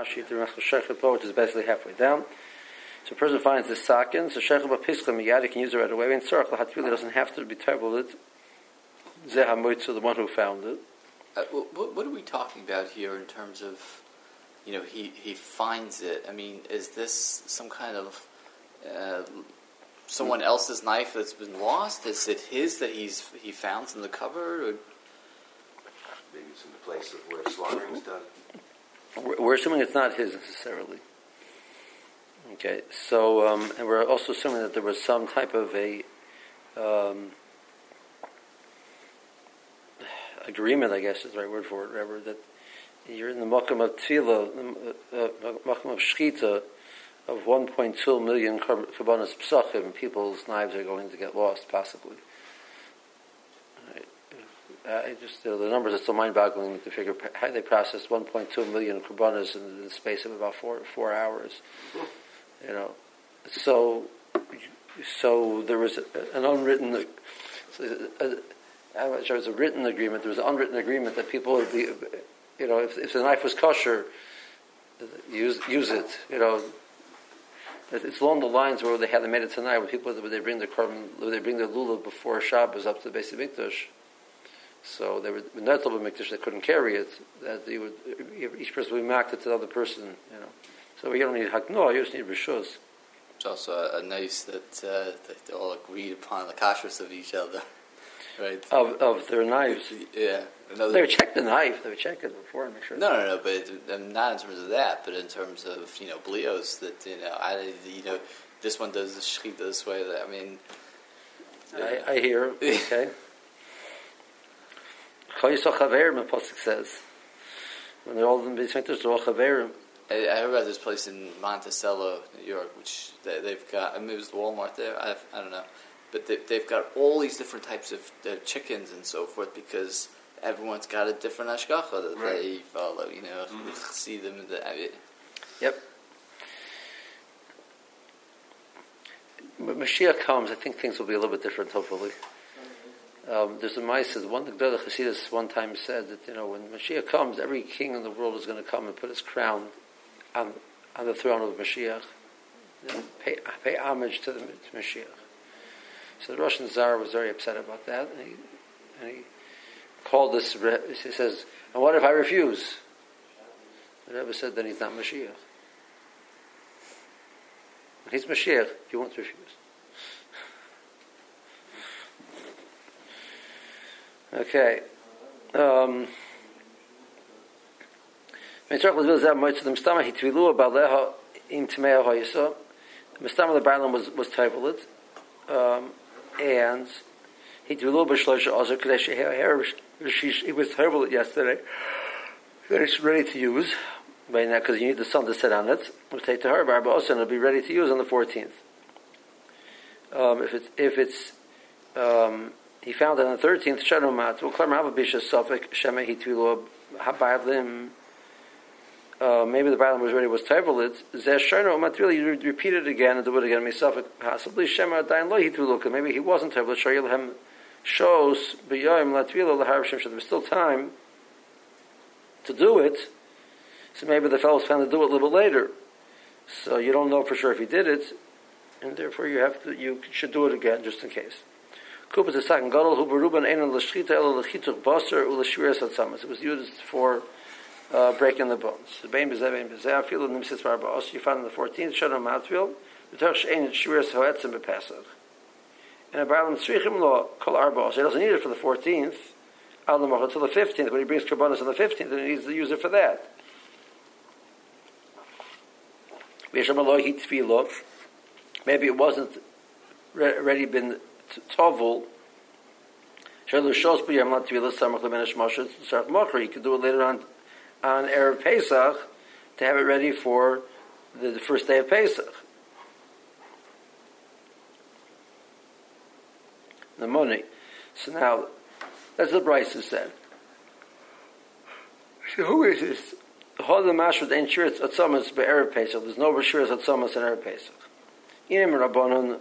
Rashi to Shechel which is basically halfway down. So a person finds the sakin, so Shechel Pischa Miyad, he can use it right away. And Tzarech Lahatfila doesn't have to be terrible. Zeh the one who found it. Uh, what, what, are we talking about here in terms of, you know, he, he finds it? I mean, is this some kind of uh, someone else's knife that's been lost? Is it his that he's he found in the cupboard? Or? Maybe it's in the place of where slaughtering is done. We're, assuming it's not his necessarily. Okay, so um, and we're also assuming that there was some type of a um, agreement, I guess is the right word for it, whatever, that you're in the makam of tefillah, uh, uh, makam of shchita, of 1.2 million karbanas psachim, people's knives are going to get lost, possibly. Uh, just uh, the numbers are so mind-boggling to figure how they processed 1.2 million karbanas in the space of about four four hours. You know, so so there was an unwritten. Uh, I'm not sure it was a written agreement. There was an unwritten agreement that people would be, you know, if, if the knife was kosher, use use it. You know, it's along the lines where they had made it tonight. When people would they bring the carbon, they bring the lulav before Shabbos up to the base of Mikdash. So they were not of Mikdash. They couldn't carry it. That they would each person would mark it to the other person. You know, so you don't need hakno. You just need rishus. It's also a, a nice that, uh, that they all agreed upon the kashrus of each other right? Of, of their knives. Yeah. Another they would check the knife. They would check it before and make sure. No, no, no. But it, not in terms of that, but in terms of you know blios that you know I you know this one does the shechita this way. That I mean. I, I hear. Okay. Chayisach Chaverim, the Pasuk says. When they're all in the Beit they're all Chaverim. I, I heard about this place in Monticello, New York, which they, have got. I mean, it was Walmart there. I, I don't know but they, have got all these different types of uh, chickens and so forth because everyone's got a different ashgacha that right. they follow. You know, mm-hmm. see them. In the, I mean, yep. When Mashiach comes, I think things will be a little bit different. Hopefully, um, there's a Ma'aseh. One the Gdol Chassidus one time said that you know when Mashiach comes, every king in the world is going to come and put his crown on on the throne of Mashiach and pay, pay homage to the to Mashiach. So the Russian Tsar was very upset about that, and he, and he called this. He says, "And what if I refuse?" The Rebbe said, "Then he's not Mashiach. When he's Mashiach, he won't refuse." Okay. Um, Mitzvah will zeh moitz dem stama hitvilu baleha tmei hoyso. The was was. Um, and he a little bit shlosh also because he was terrible yesterday. It's ready to use right now because you need the sun to set on it. We'll take to her, but also it'll be ready to use on the 14th. Um, if it's if it's um, he found it on the 13th, Shanomat, will climb Bisha Suffolk, Shema uh, maybe the Balaam was ready was Tevelit, Zesherno Matrili, you repeat it again and do it again, myself, possibly Shema Dain Lo maybe he wasn't Tevelit, Shoyilhem shows, B'yoim Latvila Lahar Shem, there was still time to do it, so maybe the fellows found to do it a little bit later. So you don't know for sure if he did it, and therefore you have to, you should do it again just in case. Kupas is second gadol hu beruban ein l'shchita el l'chituk baser u l'shviras atzamas. It was used for uh, breaking the bones. Bein bezeh bein bezeh afilu nimsis barbos. You found in the 14th Shana Matvil. B'toch she'ein shviras hoetzim bepesach. And a Balaam tzrichim lo kol arbos. He doesn't need it for the 14th. Al until the 15th. When he brings karbonis on the 15th, then he needs to use it for that. Maybe it wasn't already been Tovul, you have not to be less. Tamrklaminish mashut. Start tomorrow. You could do it later on on Erev Pesach to have it ready for the, the first day of Pesach. The money. So now, that's what Braisa said. So who is this? The mashud ain't sure it's atzamas by Erev Pesach. There's no it's atzamas in Erev Pesach. Inim Rabbanon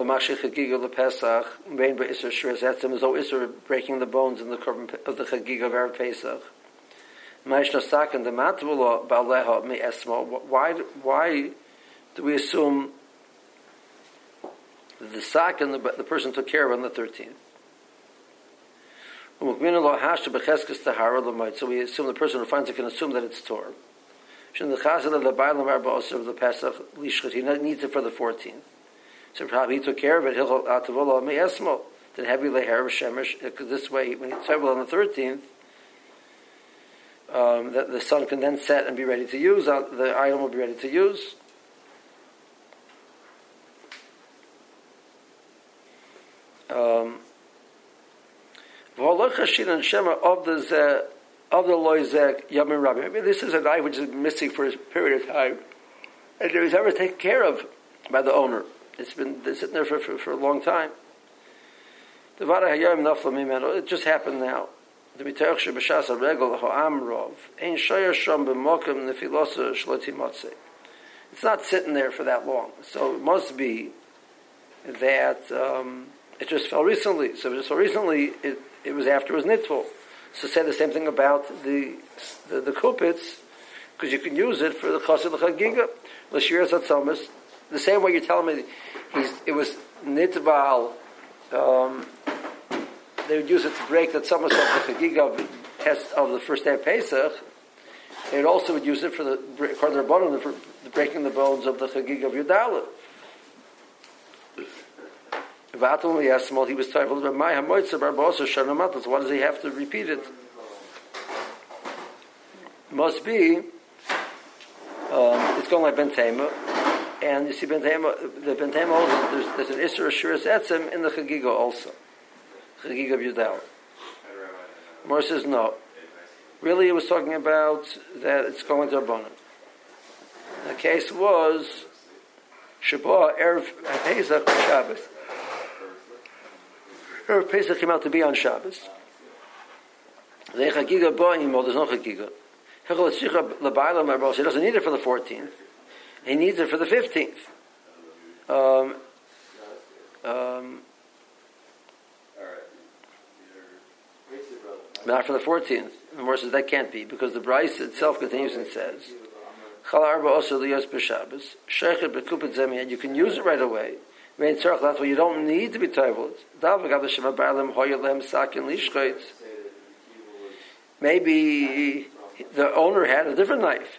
L'mashich Chagiga LePesach, Bein Be'isr Shiras Etzim, no Isser breaking the bones in the of the Chagiga of Erev Pesach. Maishna Sakan the Matula Baleha Me Esmo. Why why do we assume that the Sakan the, the person took care of on the thirteenth? So we assume the person who finds it can assume that it's Torah. He needs it for the 14th. So probably he took care of it. he'll have Then heavy leher shemesh. Because this way, when it's on the 13th, um, the, the sun can then set and be ready to use. Uh, the item will be ready to use. Um, of the of the loizek yamin rabbi. Mean, this is a guy which is missing for a period of time, and it was never taken care of by the owner. It's been sitting there for, for, for a long time. It just happened now. It's not sitting there for that long. So it must be that um, it just fell recently. So just recently, it, it was after was nitful. So say the same thing about the the, the kupitz, because you can use it for the chassid l'chagiga, l'shir zatzomis. The same way you're telling me, he's, it was nitval. Um, they would use it to break the tzomis of the chagiga test of the first day of Pesach. They also would use it for the according to the bottom for the breaking the bones of the chagiga of Yudalit. Vatal Yasmal, he was told by my Hamoitza Barbosa Shanamatas. Why does he have to repeat it? Must be, um, it's going like Ben Bentema. And you see, Bentema, the Bentema also, there's, there's an Isra Ashuras Etzim in the Chagiga also. Chagiga of Yudal. Mor says no. Really, it was talking about that it's going to Rabbanim. The case was Shabbat Erev Pesach Shabbos. Erev Pesach came out to be on Shabbos. There's no Chagiga. He doesn't need it for the 14th. He needs it for the 15th. Um, um, not for the 14th. The Gemara says that can't be because the Braisa itself continues and says. You can use it right away. That's why you don't need to be toiveled. Maybe the owner had a different knife.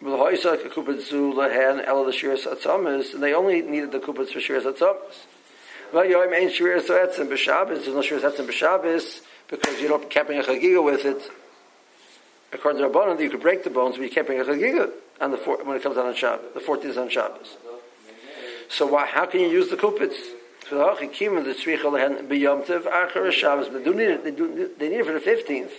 And they only needed the kupats for shiras atzamas. There's no shiras etzim b'Shabbos because you don't can't a chagiga with it. According to Rabbanon, you could break the bones, but you can't bring a chagiga on the when it comes out on Shabbos. The 14th is on Shabbos. So why, how can you use the kupitz? They do need it. They, do, they need it for the fifteenth,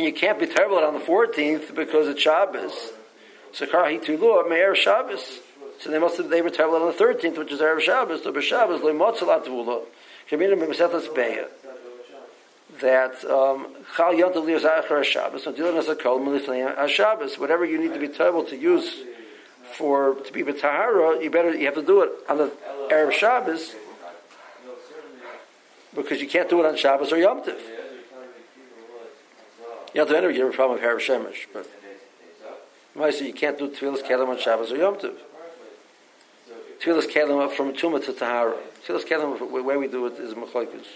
and you can't be terrible on the fourteenth because it's Shabbos. So karhi tulu me'er Shabbos. So they must have, they were terrible on the thirteenth, which is erev Shabbos. So b'Shabbos lo motzalat tulu. Kemina b'mesetas beya. That um, chal yontav liyos achar Shabbos. So dealing as a kol milifnei Shabbos. Whatever you need to be terrible to use for to be b'tahara, you better you have to do it on the Arab Shabbos because you can't do it on Shabbos or Yom Tiv. You have to enter, you have a problem with Arab Shemesh, but say you can't do Tevilas Kelim on Shabbos or Yom Tiv. Tevilas Kelim from Tuma to Tahara. Tevilas Kelim, the way we do it is Machlaikus.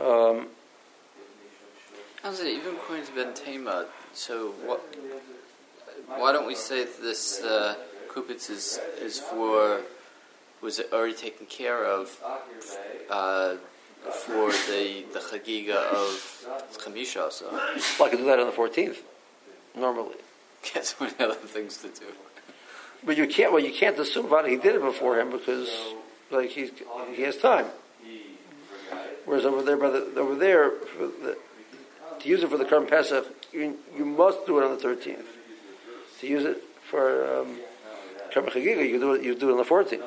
Um, How's it even according to Ben Tema? So what? why don't we say that this uh, kupitz is is for was it already taken care of uh, for the the chagiga of chamisha? So well, I can do that on the fourteenth normally. Guess so many other things to do. But you can't. Well, you can't assume that he did it before him because, like, he's he has time. Whereas over there, by the, over there, the, to use it for the current Pesach, you, you must do it on the thirteenth to use it for um, Chagiga, you do it. You do it on the 14th.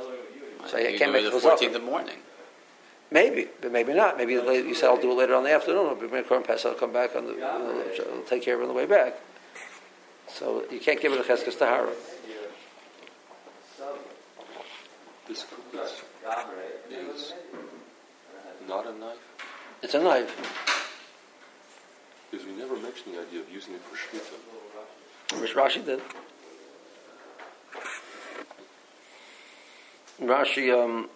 So I can't make the 14th in the morning. Maybe, but maybe not. Maybe you said I'll do it later on the afternoon. I'll bring Korban Pesach. I'll come back on the. I'll take care of it on the way back. So you can't give it a cheskes tahara. This is not a knife. It's a knife. Because we never mentioned the idea of using it for shmita. Which Rashi did. Rashi, um,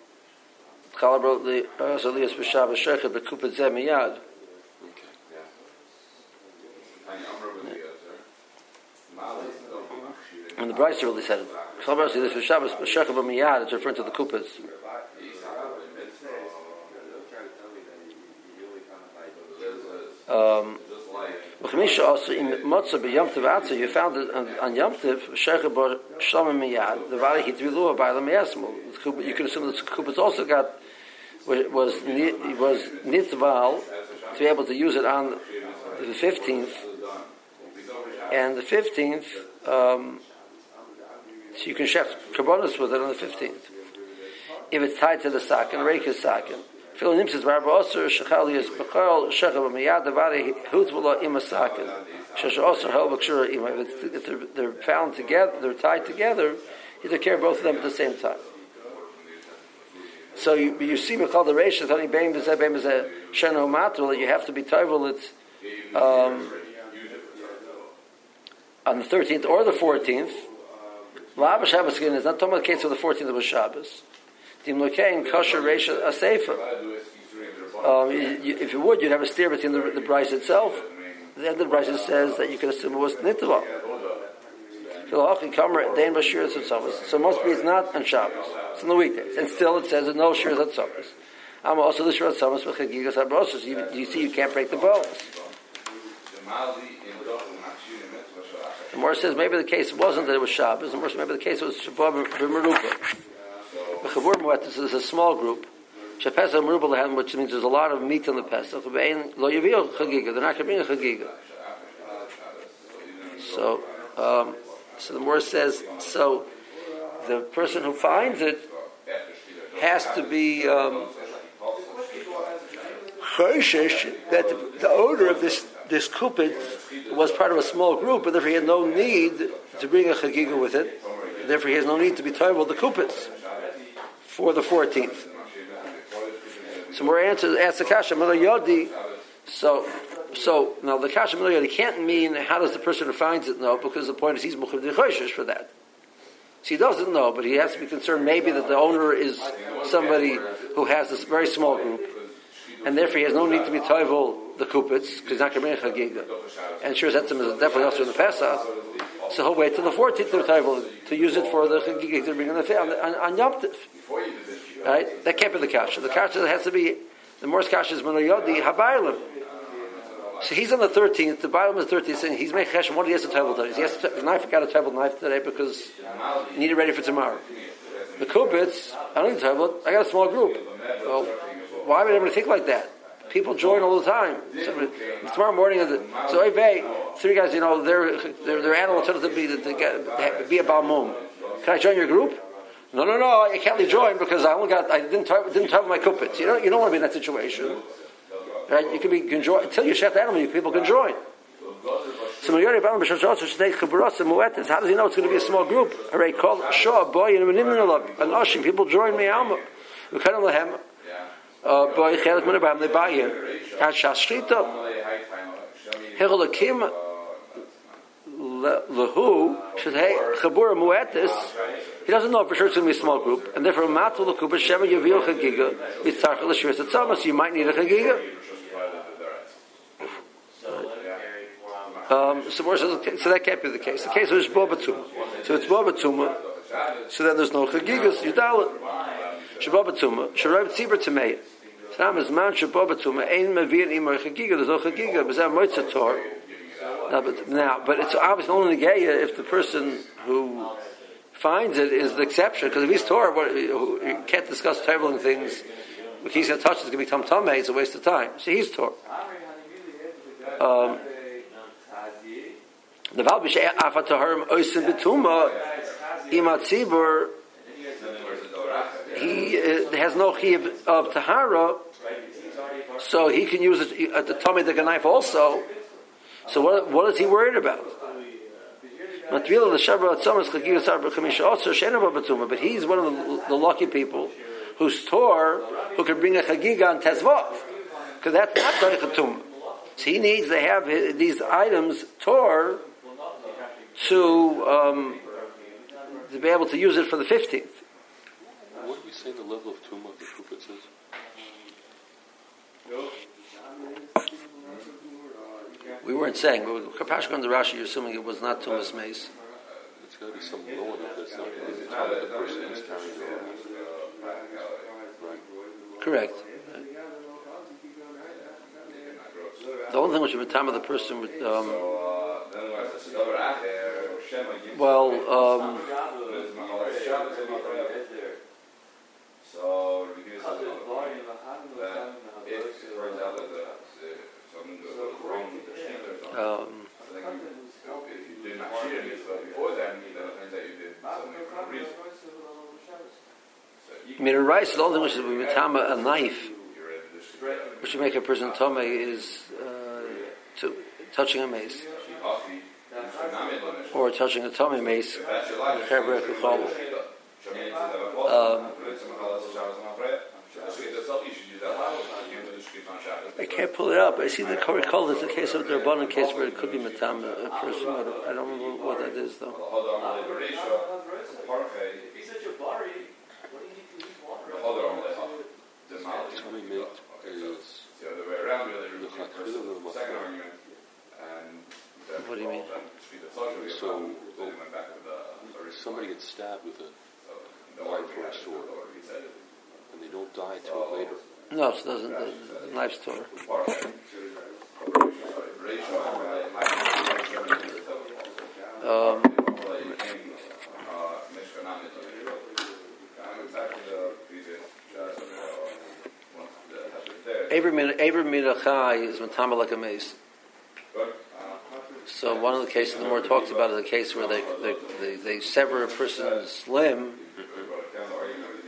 The B'Shabbos Shechet B'Kupet Zeh Miyad. And the Braisa really said it. Chala wrote this B'Shabbos Shechet B'Miyad. It's referring to the Kupas. Um, you found it on, Yom Shlomim Miyad, the Vali Hitvilu Ba'alam Yasmu. You can assume that the Kupas also got, was, was, was to be able to use it on the 15th, and the 15th, um, so you can chef carbonas with it on the 15th. If it's tied to the sakin, reika sakin. Phil Nimsis Barba Osir, Shechali is Bechal, Shechab Miyad, Davari, Hutvula Ima sakin. Shesh also Hel Bakshura Ima. If they're, they're found together, they're tied together, you take care of both of them at the same time. So you, you see Michal the Reish, Tani Bein Bezeh, Bein Bezeh, Sheno Matul, that you have to be Toivel, it's, um, on the 13th or the 14th, Lava Shabbos again is not talking about the case of the 14th of Shabbos. Dim Lokein Kosher Reisha Asefa. Um, you- if you would, you'd have a steer between the, the Braisa itself. The end of the Braisa says that you can assume it was Nitva. So it must be it's not on Shabbos. It's on the weekdays. And still it says no Shiraz at Shabbos. I'm also the Shiraz Shabbos with Chagigas Abrosos. You, you see, you can't break the bones. The Morris says maybe the case wasn't that it was Shabbos. The Morris maybe the case was Shabbat b'Meruba. The Chavur Muetis is a small group. Shepesa Meruba Lehem, which means there's a lot of meat in the Pesach. Ve'ein Lo Yavio Chagiga. They're not going to bring a Chagiga. So, um, so the Morris says, so the person who finds it has to be um, that the, the of this this kupit was part of a small group, and therefore he had no need to bring a chagiga with it. Therefore, he has no need to be toivel the kupits for the 14th. So more answers ask the kasha Miller Yodi. So, so now the kasha Yodi can't mean how does the person who finds it know? Because the point is he's choishish for that. So he doesn't know, but he has to be concerned maybe that the owner is somebody who has this very small group, and therefore he has no need to be toivel the kupits because he's not going to bring a. And sure, is definitely also in the Pesach, so he'll wait till the 14th of toivel to use it for the chagiga to bring on the on, on, Yom Tiv. Right? That can't be the kasha. The kasha has to be the Morse kasha is Manoyodi Habaylim. So he's on the 13th. The Bible is 13th saying he's making cheshem. What he has to travel today? He has to, the knife got a travel knife today because he need it ready for tomorrow. The kubits, I don't need to travel. I got a small group. Well, why would anybody think like that? People join all the time. So, tomorrow morning, is it- so Ivey, three guys, you know, their their, their animal turned to be to to be a balmum. Can I join your group? No, no, no. I can't join because I only got I didn't tra- didn't my kupits. You know, you don't want to be in that situation. Right? You can be can join until you shut the people can join. So Mayori Balam B'Shashos should take Chabaros and Muetis. How does he know it's going to be a small group? Already called Shaw boy and Menimnulab and Oshim. People join me Alma. We kind of lehem. Uh, boy Chelet Munabam they buy in. At Shashrita Hirolakim Lahu should hey Chabura Muetis. He doesn't know for sure it's going to be a small group, and therefore Matul Lakuba Shema Yavil Chagiga Yitzarch L'Shvius Atzamas. You might need a Chagiga. Um, so, so that can't be the case. The case is Bobatuma. So it's Bobatuma. So then there's no Chagigas. Yudalit. Shabobatuma. Sharab Tzibur Tameya. Sam is man Shabobatuma. Ein Mavir Imar Chagiga. There's no Chagiga. But that Moitza Tor. Now, but, now, but it's obviously only Negeya if the person who finds it is the exception. Because if he's Torah, what, you can't discuss traveling things. If he's going to touch it, it's going to become Tameh. It's a waste of time. So he's Torah. Um, the Valbish Afataharim Oisim Betuma Imat Tzibur he uh, has no chiv of tahara, so he can use it at the tummy the knife also. So what, what is he worried about? But he's one of the, the lucky people whose Tor who can bring a chagiga on tezvav, because that's not doichatum. So he needs to have his, these items tore to um, to be able to use it for the fifteenth. What do we say the level of tumor of the Kupitz is? We weren't saying, but Kapashka and the Rashi, you're assuming it was not Tumas Mace. It's got to be some low enough that's not going to be the of person who's carrying it around. Right. Correct. The only thing which would be time of the person would, um, well, um, So, because of that, if, for example, the, the, some, the wrong with the sheet or um, I think if you did not cheat a mitzvah before then, then it means that you did something for a reason. I mean, in rice, the only thing which would be time a knife, you're ready to just which would make a person tome is uh, to, touching a mace cheat coffee, tsunami limit. or touching a tummy mace. That's your life. The Hebrew could follow. Um, I can't pull it up. I see the Korah Kol is a case of the Rabbanan case where it could be matam a person. I don't, I don't remember what that is though. Tummy mate is the other way around, really. the Chakil or the Second argument, and What do you mean? So, then went back to the If somebody gets stabbed with a knife or a sword and they don't die till later, No, it doesn't. The, the knife's tore. Um, every minachai is matama like a mace. So one of the cases the more talks about is a case where they they, they, they sever a person's limb.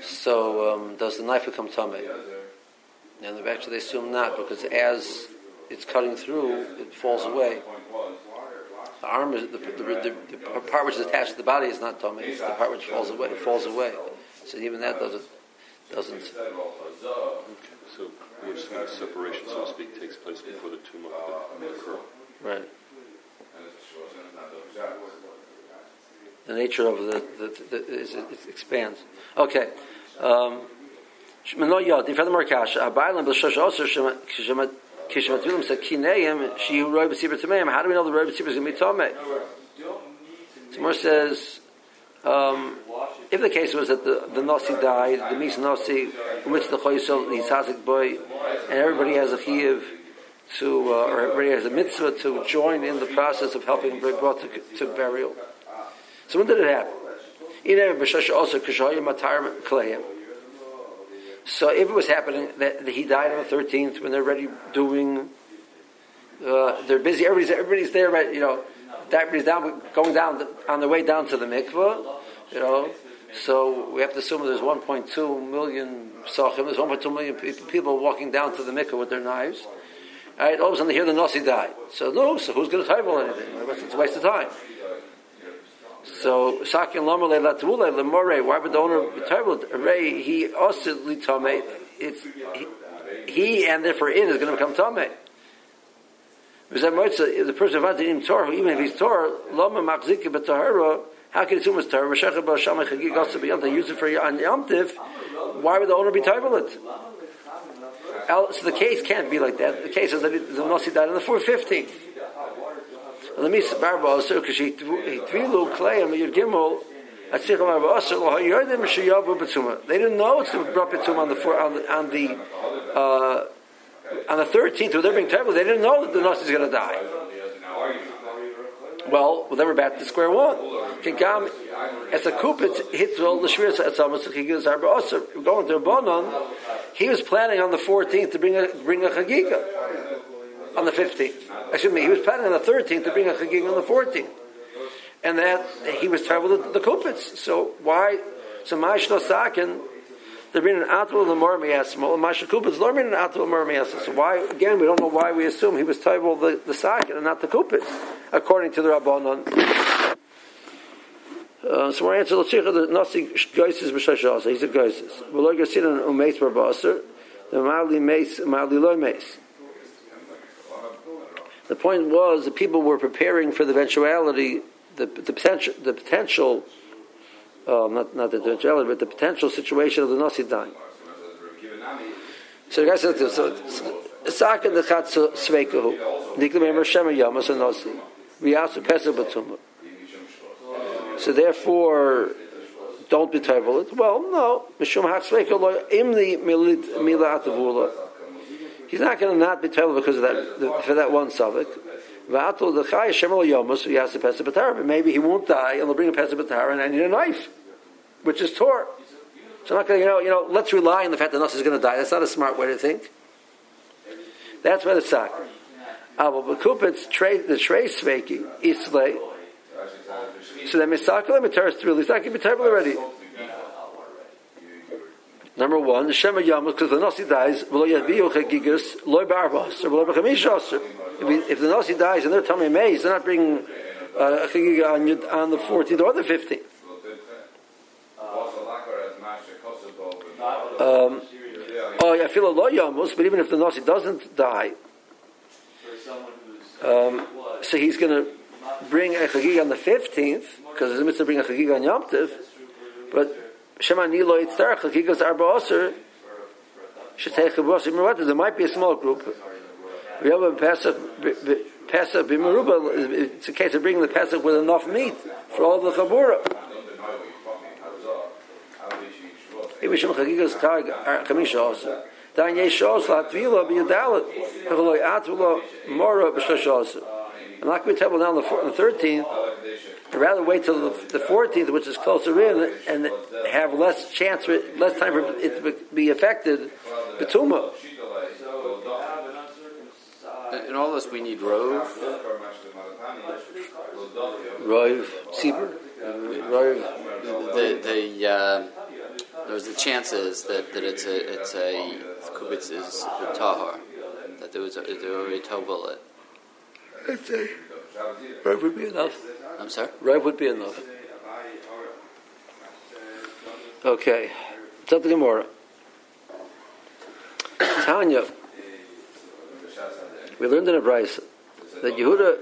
So um, does the knife become tummy? And actually they assume not because as it's cutting through, it falls away. The arm is the, the, the, the part which is attached to the body is not tummy. It's the part which falls away. It falls away. So even that doesn't doesn't. okay, so we're assuming a separation, so to speak, takes place before the tumor could occur. Right. The nature of the, the, the is it, it expands. Okay. Um, Shmano Yod, if more cash, Abaylam b'shosh also kishamat kishamatvilim said kineim she roy b'sibur tameim. How do we know the roy b'sibur is going to be tamei? Tomorrow says. Um, if the case was that the, the Nasi died, the Mis Nasi, which the Choyisol, the Yisazik boy, and everybody has a chiyuv to, uh, or everybody has a mitzvah to join in the process of helping him bring brought to, to burial. So when did it happen? So if it was happening that, he died on the thirteenth when they're already doing, uh, they're busy. Everybody's everybody's there, right? You know, everybody's down, going down on the way down to the mikvah. You know, so we have to assume there's 1.2 million sachim. There's 1.2 million people, walking down to the mikvah with their knives. All right, all of a sudden they hear the nasi died. So no, so who's going to table anything? It's a waste of time. So sakin lama le'latule lemore. Why would the owner be table? Ray he also litame. It's he, he and therefore in is going to become tame. Because the person who him Torah, even if he's Torah, lama machzika b'tahara. How can he assume it's Torah? Mashiach b'sham chagig also beyond. They use it for on Yom. Why would the owner be table it? So the case can't be like that. The case is that the Nasi died on the 415th. Let me barba also because he tvilu kleim yud gimel. They didn't know it's brought betum on the on the on the uh, on the thirteenth. When they're being terrible, they didn't know that the nasi is going to die. Well, well, then we're back to square one. Kigam, as a kupit hits all the shviras at almost kigis arba also going to Bonon. He was planning on the 14th to bring a bring a chagiga on the 15th. Excuse me, he was planning on the 13th to bring a chagiga on the 14th, and that he was traveling the, the kupits. So why? So ma'ashlo sakin. They're being an atul the mormiyasim. Well, Masha Kupit's learning an atul mormiyasim. So why? Again, we don't know why we assume he was table the the sakin and not the kupits, according to the rabbanon. Uh, so we're answering the the nasi geises b'shashasa. He's a geises. We're like a sin on umeis barbaser. The mali meis mali loy meis. The point was that people were preparing for the eventuality, the, the potential, the potential, uh, not not the eventuality, but the potential situation of the nasi dying. So the guy said, "So Saka the chatzu sveikahu, niklam emer shema yamas and nasi, viyasu pesach batuma." So therefore, don't be terrible. Well, no, mishum hak sveikahu lo imni milit mila atavula. He's not going to not be terrible because of that for that one suffix. V'atul the chay shemel yomus viyasu pesach batara. But maybe he won't die, and they'll bring a pesach batara, and I need a knife, which is Torah. So I'm not going to, you know, you know, let's rely on the fact that Nos is going to die. That's not a smart way to think. That's where the soccer. Aber ah, bekupitz trade the trade sveki islay. So that misakal mitaris really to be terrible already. Number one, the Shema Yamas, because the Nasi dies, If the Nasi dies and they're telling me maze, they're not bringing uh, on, on the 14th or the 15th. Um, oh, yeah, I feel a low Yamas, but even if the Nasi doesn't die, um, so he's going to bring a chagiga on the 15th, because there's a mitzvah to bring a chagiga on Yom but Shema Nilo Yitztar Chagigas Arba Oser should take a boss. There might be a small group. We have a Pesach, Pesach Bimaruba. It's a case of bringing the Pesach with enough meat for all the Chabura. Ibishim Chagigas Chag Chamisha Oser. Dan Yesh Oser Latvila Biyadalit. Hechaloi Atvulo Mora B'Shosh Oser. I'm not going to tell now on the 13th. I'd rather wait till the, the 14th, which is closer in, and have less chance, for, less time for it to be affected. Betuma. In all this, we need rove. Roiv, Sieber. Roiv. The the uh, there's the chances that, that it's a it's a kubitz is tahar that there was a, there already tovel it. Roiv would be enough. I'm sorry. Roiv would be enough. Okay. Something more. Tanya. We learned in a Braisa that Yehuda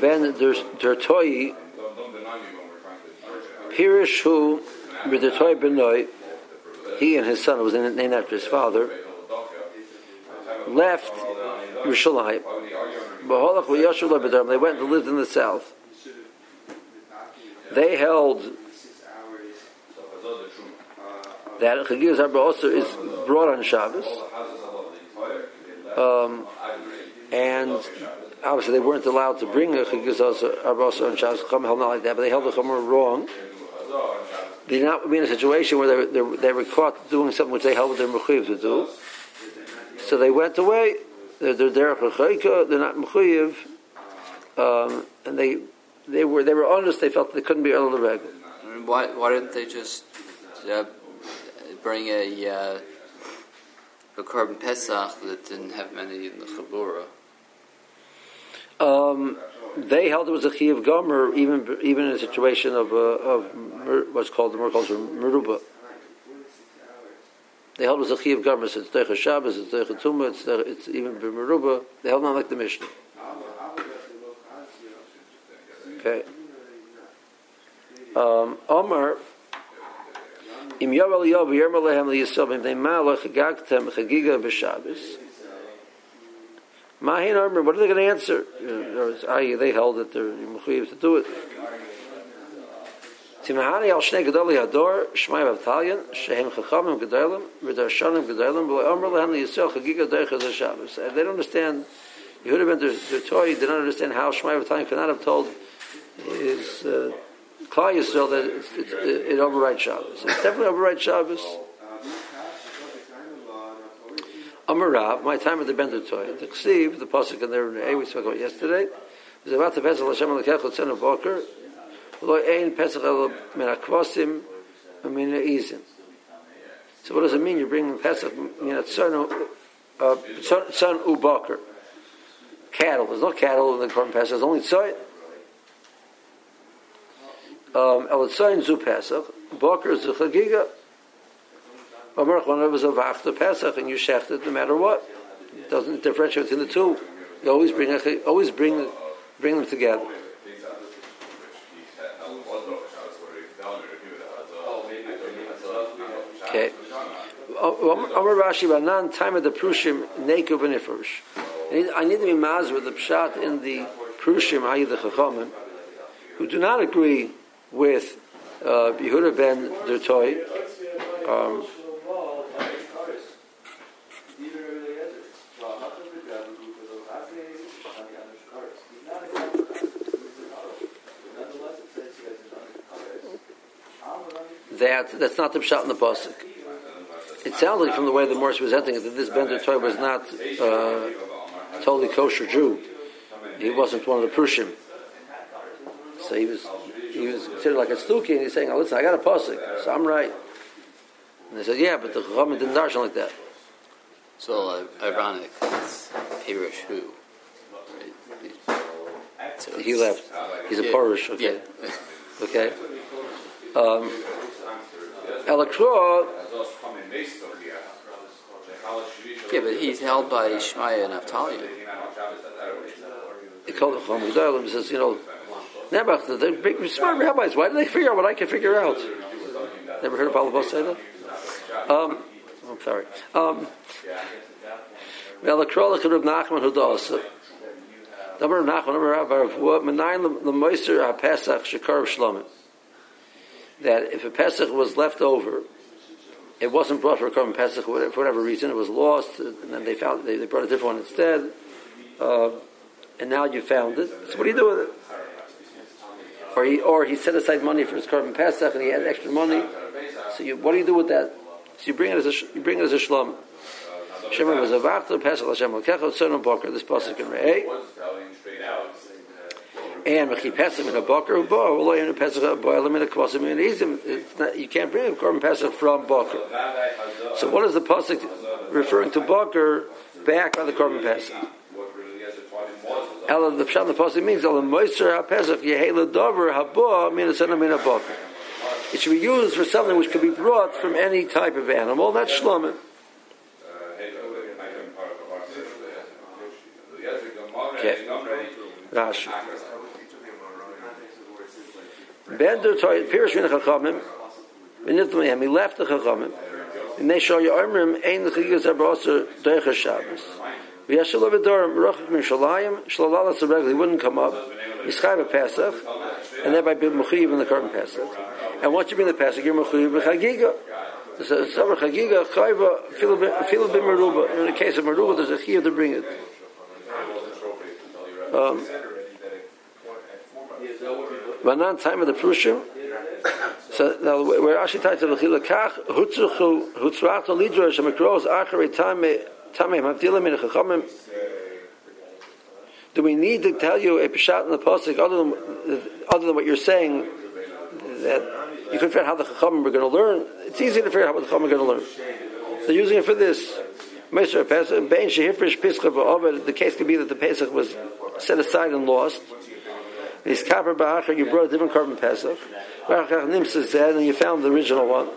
ben Dertoi Pirish who Dertoi Benoi, he and his son, who was named after his father, left Yerushalayim. They went and lived in the south. They held that Chagigas Arba also is brought on Shabbos. Um, and obviously they weren't allowed to bring a Chagigas Arba also on Shabbos. Chum held not like that, but they held the Chumrah wrong. They did not be in a situation where they, were- they, were caught doing something which they held their mechuyev to do. So they went away. They're, they're derech l'chayka, They're not mechuyev, um, and they they were they were honest. They felt they couldn't be el regel. I mean, why why didn't they just uh, bring a uh, a korban pesach that didn't have many in the chabura? Um, they held it was a chi of gomer, even even in a situation of uh, of what's called the Merkels meruba. They held it was a chi of gomer. So it's deicha Shabbos, it's deicha Tumah, it's, it's even meruba. They held not like the Mishnah. Okay. Um, Omar. Im yavel yav yerma lehem liyisov im they malach chagagtem chagiga b'Shabbos. Mahin Armer, what are they going to answer? Uh, i.e., they held that they're mechuyev to do it. Timahani al shnei gedoli hador, shmai vavtalion, shehem chachamim gedolim, v'darshanim gedolim, zeshabbos. Uh, They don't understand, Yehuda ben their Toy did not understand how Shmai vavtalion could not have told his uh, Klal Yisrael that it's, it, it overrides Shabbos. It's definitely overrides Shabbos. Amarav, my time at the Bender Toy. The Ksiv, the Pasuk in there, we spoke about yesterday, is about the Pesach Hashem Lotzen of Boker, So what does it mean? You're bringing Pesach Min HaTzon uh, Tzon- Tzon Cattle. There's no cattle in the Korban Pesach. There's only Tzoy. Um, El Tzoyin Zu Pesach. Is the Chagiga. Omer, when it was a Vachta Pesach and you shecht it no matter what. It doesn't differentiate between the two. You always bring always bring bring them together. Amar Rashi Banan time of the Prushim Neku Benifrush. I need to be maz with the pshat in the Prushim Ayi the Chachamim who do not agree with uh, Yehuda ben Dertoy. Um, that that's not the pshat in the pasuk. It sounds like from the way the was presenting it that this Ben Toy was not uh, totally kosher Jew. He wasn't one of the Prushim. So he was he was considered like a stuki, and he's saying, oh, "Listen, I got a pasuk, so I'm right." And they said, "Yeah, but the Chachamim didn't darshan like that." So uh, ironic. It's who. Right? So he left. He's a Yeah. Okay. Yeah. Okay. Um, Elakro, yeah, but he's held by Shmaya and Avtalia. he called Gedolim and says, you know, Nebuch, the big smart rabbis, why did they figure out what I can figure out? Never heard of Balabos say that? Um, I'm sorry. Um, Elakro, the Reb Nachman, who does. Number of Nachman, number of Menayin the Moiser HaPesach Shekar Shlomim. That if a Pesach was left over, it wasn't brought for a Korban Pesach for whatever reason, it was lost, and then they found they, they brought a different one instead, uh, and now you found it. So what do you do with it? Or he, or he set aside money for his Korban Pesach and he had extra money. So you, what do you do with that? So you bring it as a you bring it as a shlom. Shemar was a vachta Pesach Hashem Lokecha Tzon Boker. This pasuk in Re'eh. And mechi pesach in a boker bo, lo in a pesach boilim in a kvasim in izim. You can't bring a korban pesach from boker. So what is the pasuk referring to boker back on the korban pesach? Ela the pshat the pasuk means ela moiser ha pesach yehela dover habo min asana min a boker. It should be used for something which could be brought from any type of animal. That's shlomim. Okay. Rashi. Ben der toy pirish min chachamim. V'nitlam he left the chachamim. And they show you armrim ein chigas abraser doicha Shabbos. V'yashel avidorim rochik min shalayim shlalalas regular he wouldn't come up. He's chayv a Pesach, and thereby be mechuyev in the current Pesach. And once you bring the Pesach, you're mechuyev b'chagiga. So summer chagiga chayva filo b'meruba. meruba. In the case of meruba, there's a chiyuv to bring it. Um, Vanan time of the Prushim. So now to the to Lidra, in Chachamim. Do we need to tell you a Peshat in the Pasuk other than, other than what you're saying that you can figure out how the Chachamim are going to learn? It's easy to figure out what the Chachamim are going to learn. They're using it for this. The case could be that the Pesach was set aside and lost. These kapper ba'achar, you brought a different korban pesach. Ba'achar nimsa zed, and you found the original one.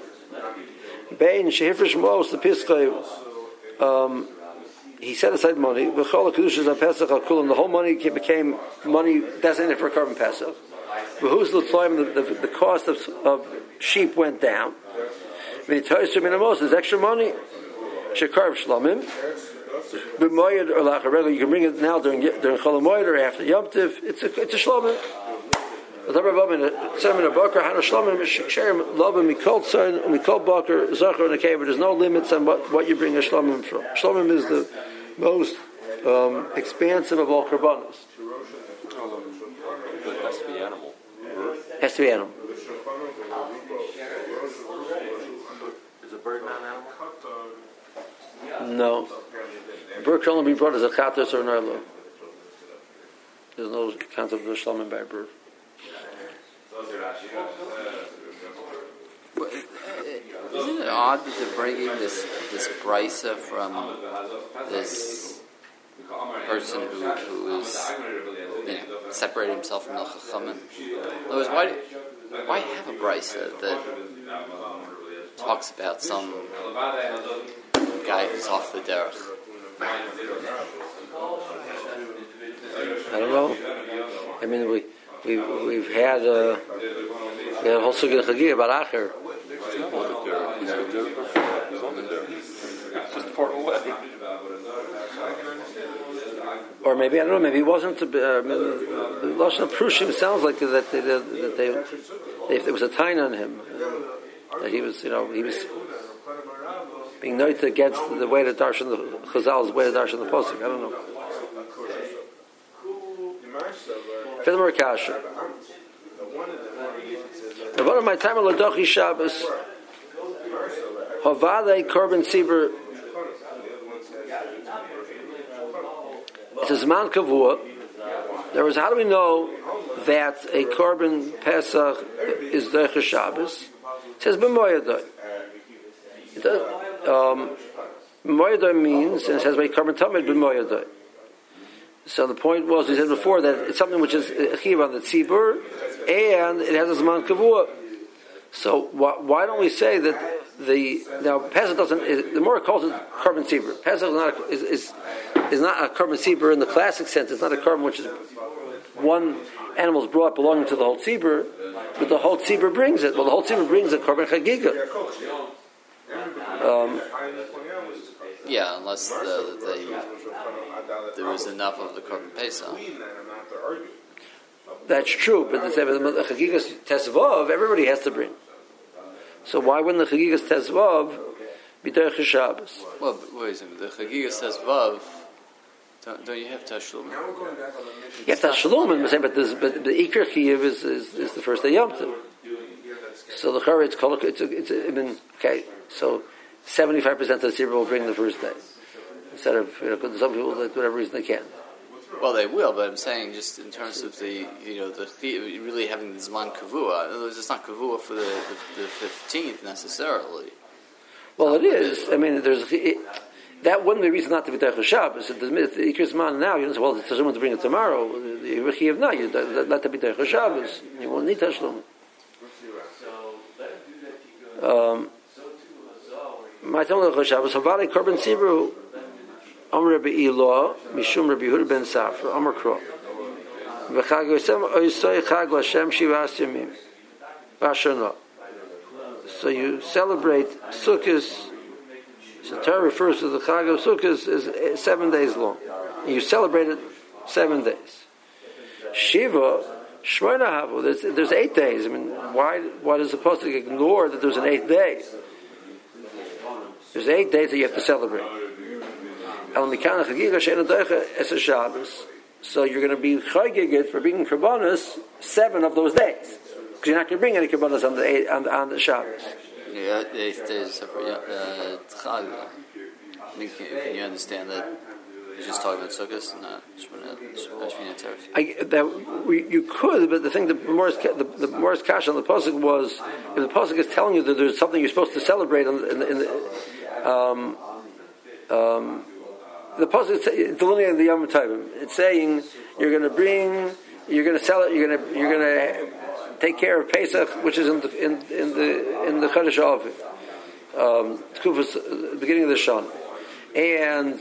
Bein shehifrish mos the pischa. Um, he set aside money. V'chol kedushas pesach al. The whole money became money designated for a korban pesach. V'huz l'tloim, the, the, the cost of, of sheep went down. V'nitoyser min amos, there's extra money. Shekarv shlamim. B'moyed or lacharegel, you can bring it now during during Cholamoyed or after Yom Tiv. It's a it's a shlomim. Whatever Babin, Seven a Bakar, Hana Shlomim, Sherim, Lobim, Mikol Tzon, Mikol Bakar, Zachar, and a cave. There's no limits on what, what you bring a Shlomim from. Shlomim is the most um, expansive of all Karbanos. But it has to be animal. Has to be animal. Is a bird not an animal? No. A bird can only be brought as a chatos or an arlo. There's no concept of a Shlomim by a bird. But, uh, Isn't it odd that they're bringing this this brisa from this person who who is you know, separated himself from the chachamim? In other words, why why have a brisa that talks about some guy who's off the derech? I don't know. I mean, we we we've had uh, we had a whole sugya chagiga about Acher. He's not on the there. He's on there. He's on the there. It's just far away. Or maybe I don't know. Maybe it wasn't. Uh, the lashon prushim sounds like that they, that they, they, there was a time on him uh, that he was, you know, he was being noted against the way to darshan the Chazal's way to darshan the posuk. I don't know. Furthermore, kasha. One of my time Ladochi Shabbos, Havale Korban Sibur. It's a Zman Kavua. There was, how do we know that a Korban Pesach is Deicha Shabbos? It says B'moyadoi. It does, um, means, and it says Tamid. So the point was, we said before, that it's something which is a chiv on the tzibur, and it has a zman kavua. So why, don't we say that the now Pesach doesn't? The more it calls it korban tzibur. Pesach is not a, is, is, is not a korban tzibur in the classic sense. It's not a korban which is one animal is brought belonging to the whole tzibur, but the whole tzibur brings it. Well, the whole tzibur brings a korban chagiga. Um, Yeah, unless the, the, there was enough of the korban pesach. That's true, but the the chagigas tesvav everybody has to bring. So why wouldn't the chagigas tesvav be derech Shabbos? Well, wait a second. The chagiga says vav. Don't, don't you have tashlum? You have tashlum, but this, but the ikar chiyuv is, is, is the first day yom tov. So the chara it's called it's a, it's a, I mean okay so seventy five percent of the tzibur will bring the first day instead of you know some people that whatever reason they can. Well, they will, but I'm saying just in terms of the you know the, the really having the zman kavua. In other words, it's not kavua for the the fifteenth necessarily. Well, it is. I mean, there's it, that wouldn't be a reason not to be Derech Shabbos. If the Ikir's man now, you don't say, well, it's someone to bring it tomorrow. The Rechiv now, you let that be Derech Shabbos. You won't need Tashlum. Um, my Talmud Derech Shabbos, Havali Korban Sibru, Amr Rabbi Elo, Mishum Rabbi Yehuda ben Safra, Amr Kro. V'chag Yosem Oisoi Chag Lashem Shivas Yamim. Bashana. So you celebrate Sukkot. So Torah refers to the Chag of Sukkot as seven days long. You celebrate it seven days. Shiva, Shmona Havu, there's, there's eight days. I mean, why, why does the supposed to ignore that there's an eighth day? There's eight days that you have to celebrate. So you're going to be chaygigit for being karbonis seven of those days. Because you're not going to bring any karbonis on the, eight, on, on the Shabbos. Yeah, the eighth day is separate. Uh. I can you understand that? He's just talking about sukkahs not Shmini Atzeres. I, that we, you could, but the thing, the Morris, the, the Morris on the pasuk was, if the pasuk is telling you that there's something you're supposed to celebrate in, in, in the, um, um, the pasuk is delineating the Yom Tovim. It's saying you're going to bring, you're going to sell it, you're going to, you're going to take care of Pesach, which is in the in, in the in the Chodesh um, the beginning of the Shon, and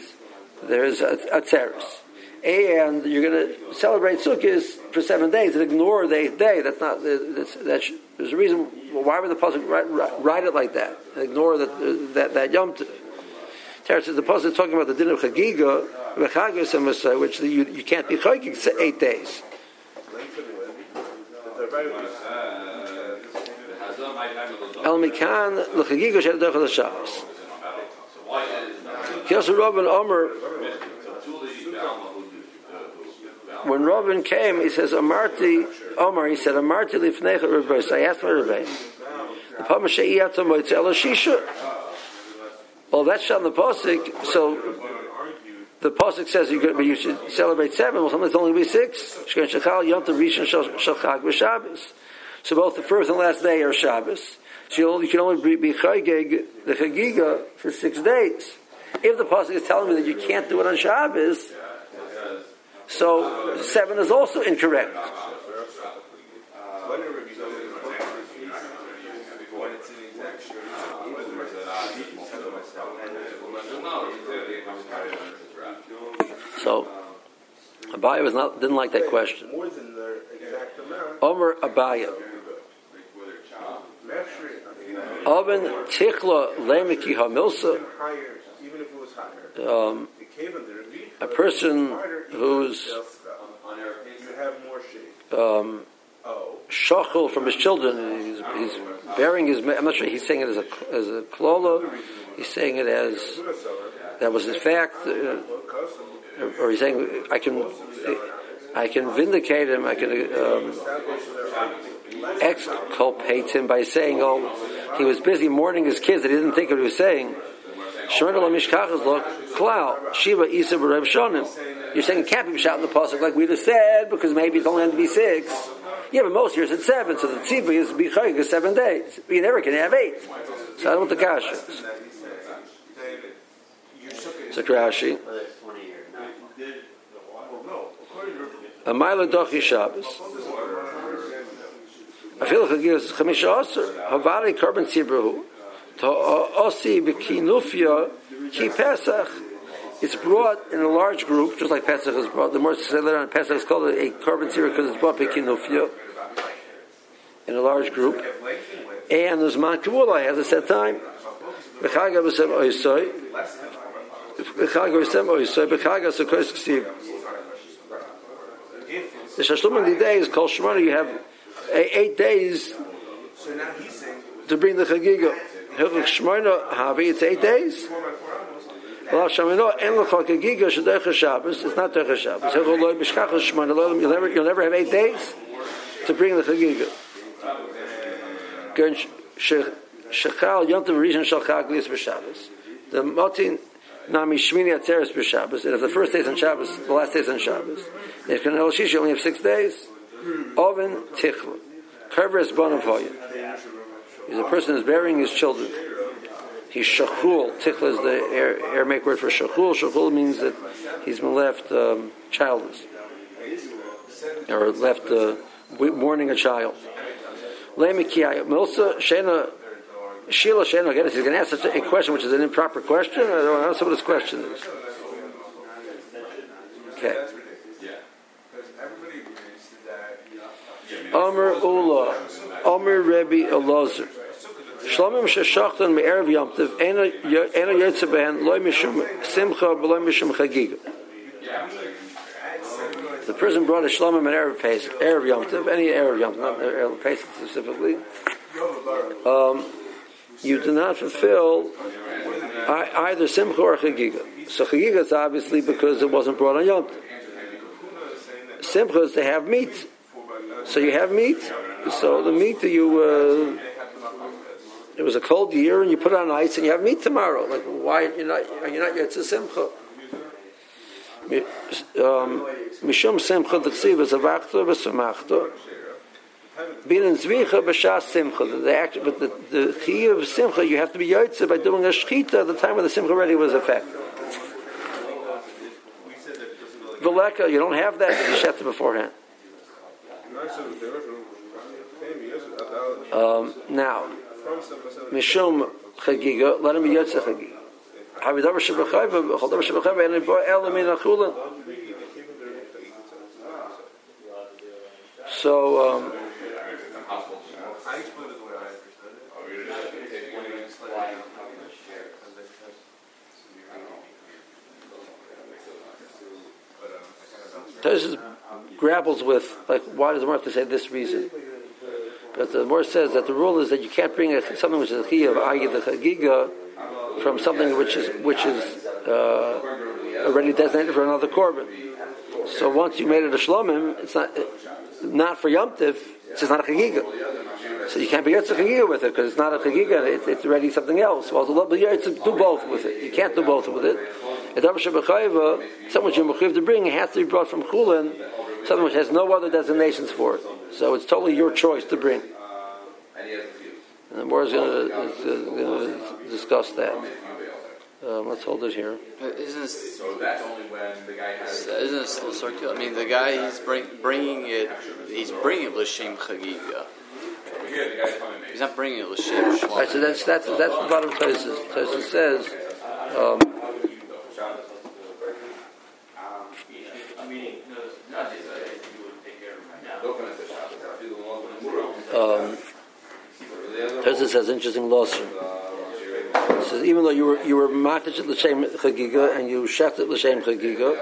there's a Atzeres, and you're going to celebrate Sukkot for seven days and ignore the eighth day. That's not that's, that's there's a reason. Why would the pasuk write, write, it like that? Ignore that that that Yom. Teretz says the pasuk is talking about the din of Chagiga, which you, you can't be chagig eight days. El Mikan l'chagiga shed derech l'Shabbos. Kiyosu Ravin Omer. When Ravin came, he says, "Amarti Omer." He said, "Amarti lifnecha Rebbeis." I asked my Rebbe. The Pama Sheiyata Moitzel Shisha. Well, that's on the posik. So the posik says you, could, you should celebrate seven. Well, sometimes it's only be six. So both the first and last day are Shabbos. So you, can only be, chagig the chagiga for six days. If the pasuk is telling me that you can't do it on Shabbos, so seven is also incorrect. So, Abaye was not didn't like that question. More than the exact amount. Omer Abaye. Oven Tichla Lemiki Hamilsa. Even higher, even if it was higher. Um, a person who's um, shachel from his children. He's, he's bearing his. I'm not sure he's saying it as a as a klola. He's saying it as that was his fact, uh, or, or he's saying I can I can vindicate him. I can um, exculpate him by saying, oh, he was busy mourning his kids that he didn't think of what he was saying. Lo mishkachas lo klal shiva isa b'reb shonim. You're saying it can't be shot in the pasuk like we just said because maybe it's only going to be six. Yeah, but most years it's seven, so the tzibah is bichayik is seven days. You never can have eight. So I don't the kasha. So Rashi. A mile dochi Shabbos. I feel like it gives chamisha aser. Havari korban tzibrahu. To osi b'kinufya ki Pesach. It's brought in a large group, just like Pesach is brought. The more say later on, Pesach is called a korban tzibra because it's brought b'kinufya in a large group. And there's man kavula has a set time. B'chaga s'kois ksiv. The the day is called Shemana. You have eight days to bring the Chagiga. Hilchuk Shemana Havi, it's eight days. Well, Shemana, en l'chol Chagiga, shadech Shabbos, it's not derech Shabbos. Hilchuk loy b'shkach Shemana, you'll never, you'll never have eight days to bring the Chagiga. Gern Shechal Yontav Rishon Shal Chaglis b'Shabbos. The Motin Nami Shmini Atzeres b'Shabbos. And if the first day is on Shabbos, the last day is on Shabbos. If Kanel Shish, you only have six days. Oven Tichla. Kerberes Bonav Hoya. He's a person who's burying his children. He's shachul. Tichla is the Aramaic word for shachul. Shachul means that he's been left um, childless. Or left uh, mourning a child. Lemikiyah. Milsa Shena Sheila Shena again, he's going to ask such a question which is an improper question. I don't know what his question is. Okay. everybody agrees that Omer Ula, Omer Rebbe Elazar. Shlomim sheshachtan yomtiv, mishum simcha, mishum chagiga. The person brought a shlomim and erev pace, erev yomtiv, any erev yomtiv, not erev pace specifically. Um, you do not fulfill either simcha or chagiga. So chagiga is obviously because it wasn't brought on yomtiv. Simcha is to have meat. So you have meat. So the meat that you, uh, it was a cold year, and you put it on ice, and you have meat tomorrow. Like why are you not? Are you not yet to simcha? Um, Mishum simcha d'chsiv is a vachta v'samachta. Bin in zvicha b'shas simcha. The act, but the the chiyuv of simcha, you have to be yotze by doing a shchita at the time when the simcha already was effective. Veleka, you don't have that. You sheta beforehand. Um, now, Mishum Chagiga, let him be Yotze Chagiga. And Achulin. So, um, grapples with, like, why does the to say this reason? But the Gemara says that the rule is that you can't bring a, something which is a chiyuv, i.e. the chagiga, from something which is which is uh, already designated for another korban. So once you made it a shlomim, it's not not for yomtiv. It's not a chagiga. So you can't be yotze chagiga with it because it's not a chagiga. It's, it's already something else. Well, the you do both with it. You can't do both with it. Shabachayva, something you're to bring it has to be brought from chulin, something which has no other designations for it. So it's totally your choice to bring. And the more is going to discuss that. Um, let's hold it here. Uh, Isn't this, So that's only when the guy has. isn't this still circular? I mean, the guy he's bring, bringing it, he's bringing it l'shem chagiga. Here, the guy's coming. He's not bringing it l'shem All right, so that's that's that's the bottom of Tosfos. Tosfos says. Um, Um, Tosfos has interesting lawsuit. It says even though you were you were matish at l'shem chagiga and you sheft at l'shem chagiga,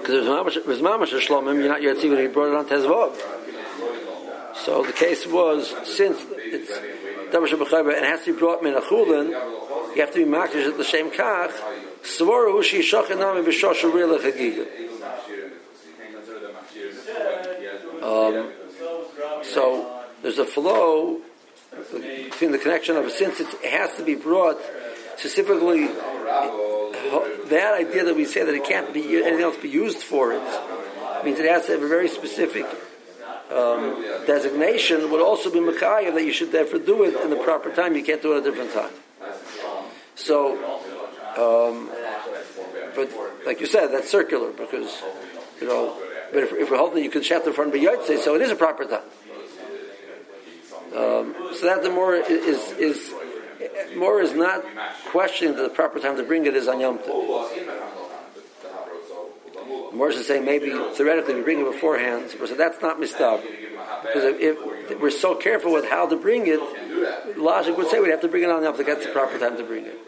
because it was mamash shlomim, you're not yet when he brought it on tezvav. So the case was since it's damash b'chayba and has to be brought min achulin, you have to be matish at l'shem kach. Svara hu shi shachin nami b'shosh reila chagiga. Um, so there's a flow between the connection of a since it has to be brought specifically that idea that we say that it can't be anything else be used for it means it has to have a very specific um, designation would also be Machaya that you should therefore do it in the proper time. You can't do it at a different time. So, um, but like you said, that's circular because you know. But if, if we're holding you can shout in front of B'yotze, so it is a proper time. Um, so that the more is is more is not questioning that the proper time to bring it is on Yom Tov. More is saying maybe theoretically we bring it beforehand, so that's not mistab. Because if, if, we're so careful with how to bring it, logic would say we'd have to bring it on Tov. That's the proper time to bring it.